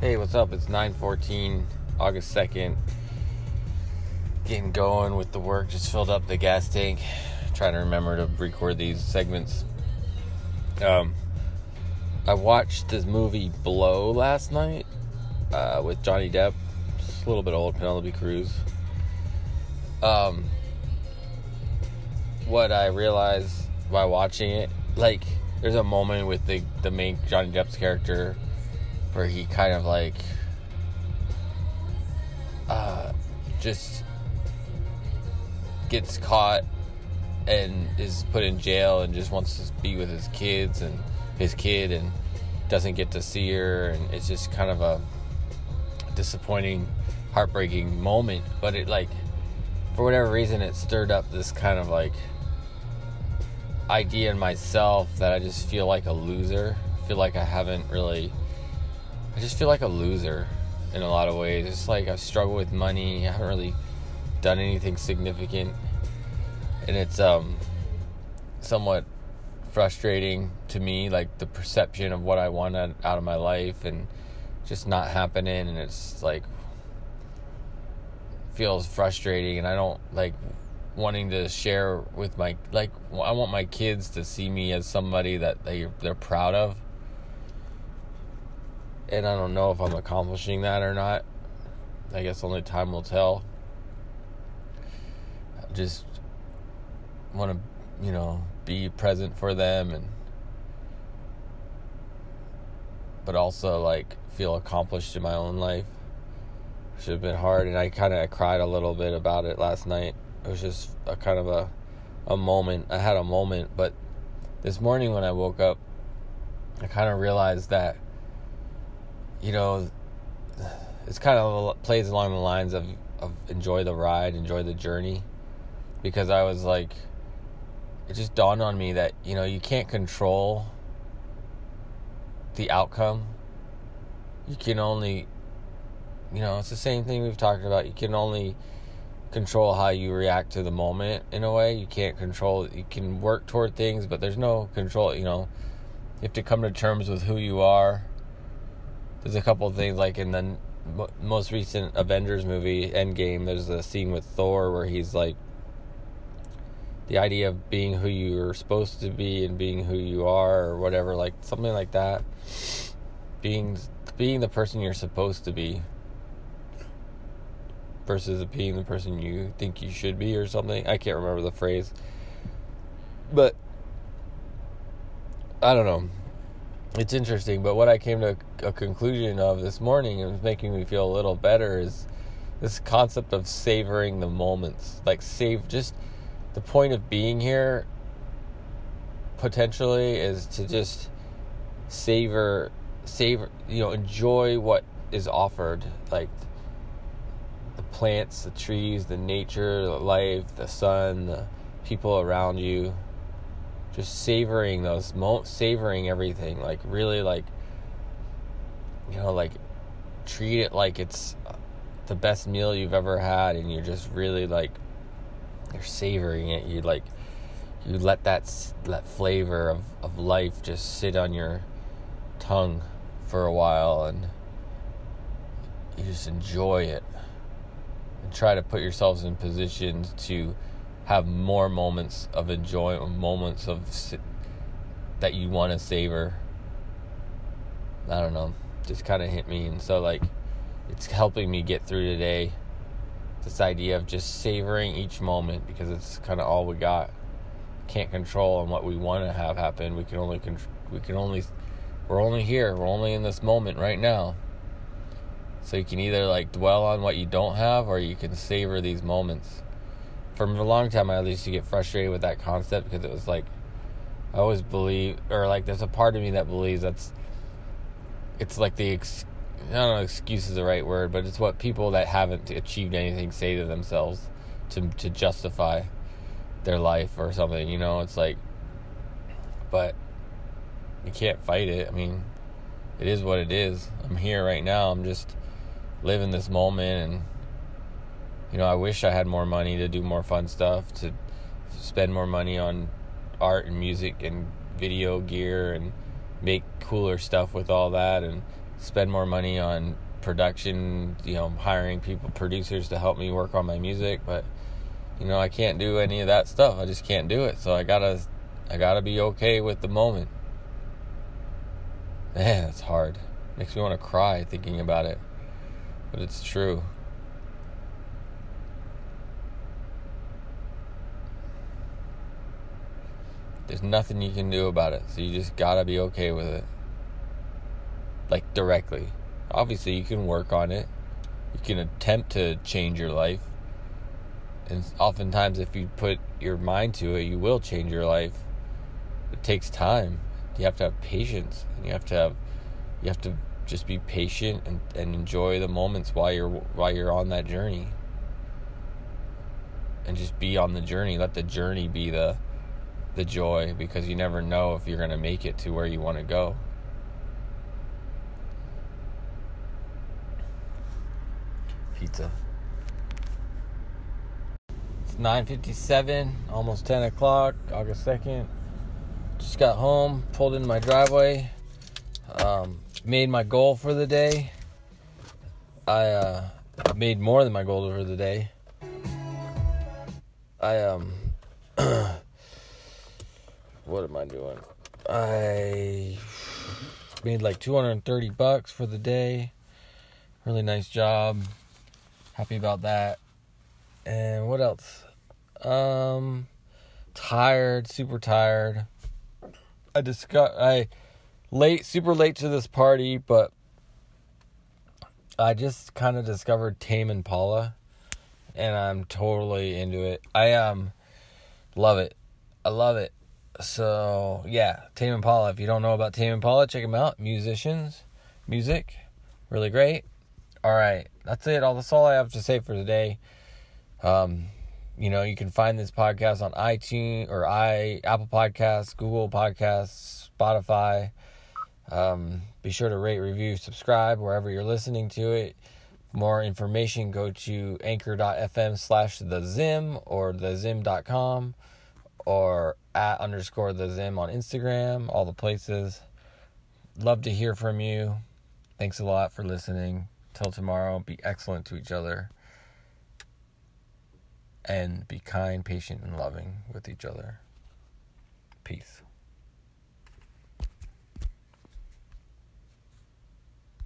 Hey, what's up? It's 9:14, August 2nd. Getting going with the work. Just filled up the gas tank. Trying to remember to record these segments. Um, I watched this movie Blow last night uh, with Johnny Depp. Just a little bit old, Penelope Cruz. Um, what I realized by watching it, like, there's a moment with the the main Johnny Depp's character where he kind of like uh, just gets caught and is put in jail and just wants to be with his kids and his kid and doesn't get to see her. And it's just kind of a disappointing heartbreaking moment. But it like for whatever reason it stirred up this kind of like idea in myself that I just feel like a loser. Feel like I haven't really I just feel like a loser in a lot of ways. It's like I've struggled with money. I haven't really done anything significant, and it's um somewhat frustrating to me. Like the perception of what I want out of my life and just not happening, and it's like feels frustrating, and I don't like wanting to share with my like I want my kids to see me as somebody that they they're proud of and I don't know if I'm accomplishing that or not. I guess only time will tell. I just want to, you know, be present for them and but also like feel accomplished in my own life. Should have been hard and I kind of cried a little bit about it last night. It was just a kind of a a moment. I had a moment, but this morning when I woke up, I kind of realized that you know, it's kind of plays along the lines of, of enjoy the ride, enjoy the journey. Because I was like, it just dawned on me that, you know, you can't control the outcome. You can only, you know, it's the same thing we've talked about. You can only control how you react to the moment in a way. You can't control, you can work toward things, but there's no control, you know. You have to come to terms with who you are there's a couple of things like in the most recent Avengers movie, Endgame. There's a scene with Thor where he's like, the idea of being who you're supposed to be and being who you are, or whatever, like something like that. Being being the person you're supposed to be versus being the person you think you should be, or something. I can't remember the phrase, but I don't know it's interesting, but what I came to a conclusion of this morning and was making me feel a little better is this concept of savoring the moments. Like save just the point of being here potentially is to just savor savor you know enjoy what is offered like the plants the trees the nature the life the sun the people around you just savoring those mo savoring everything like really like you know like treat it like it's uh, the best meal you've ever had and you're just really like you're savoring it. You like you let that that flavor of, of life just sit on your tongue for a while and you just enjoy it. And try to put yourselves in positions to have more moments of enjoyment, moments of that you want to savor. I don't know, just kind of hit me, and so like it's helping me get through today. This idea of just savoring each moment because it's kind of all we got. Can't control on what we want to have happen. We can only con- we can only we're only here. We're only in this moment right now. So you can either like dwell on what you don't have or you can savor these moments for a long time, I used to get frustrated with that concept because it was like, I always believe, or like, there's a part of me that believes that's, it's like the, ex, I don't know, excuse is the right word, but it's what people that haven't achieved anything say to themselves to to justify their life or something. You know, it's like, but you can't fight it. I mean, it is what it is. I'm here right now. I'm just living this moment and you know, I wish I had more money to do more fun stuff, to spend more money on art and music and video gear and make cooler stuff with all that and spend more money on production, you know, hiring people, producers to help me work on my music, but you know, I can't do any of that stuff. I just can't do it. So I got to I got to be okay with the moment. Man, it's hard. Makes me want to cry thinking about it. But it's true. There's nothing you can do about it. So you just gotta be okay with it. Like directly. Obviously, you can work on it. You can attempt to change your life. And oftentimes, if you put your mind to it, you will change your life. It takes time. You have to have patience. And you have to have, you have to just be patient and, and enjoy the moments while you're while you're on that journey. And just be on the journey. Let the journey be the the joy because you never know if you're going to make it to where you want to go. Pizza. It's 9:57, almost 10 o'clock, August 2nd. Just got home, pulled in my driveway, um, made my goal for the day. I uh, made more than my goal for the day. I um what am I doing? I made like 230 bucks for the day. Really nice job. Happy about that. And what else? Um tired, super tired. I discuss I late super late to this party, but I just kind of discovered Tame Impala and I'm totally into it. I um love it. I love it. So yeah, Tame Impala. If you don't know about Tame Impala, check them out. Musicians, music, really great. All right, that's it. All that's all I have to say for today. Um, you know, you can find this podcast on iTunes or i Apple Podcasts, Google Podcasts, Spotify. Um, be sure to rate, review, subscribe wherever you're listening to it. more information, go to anchor.fm slash the zim or the thezim.com or at underscore the Zim on Instagram, all the places. Love to hear from you. Thanks a lot for listening. Till tomorrow, be excellent to each other. And be kind, patient, and loving with each other. Peace.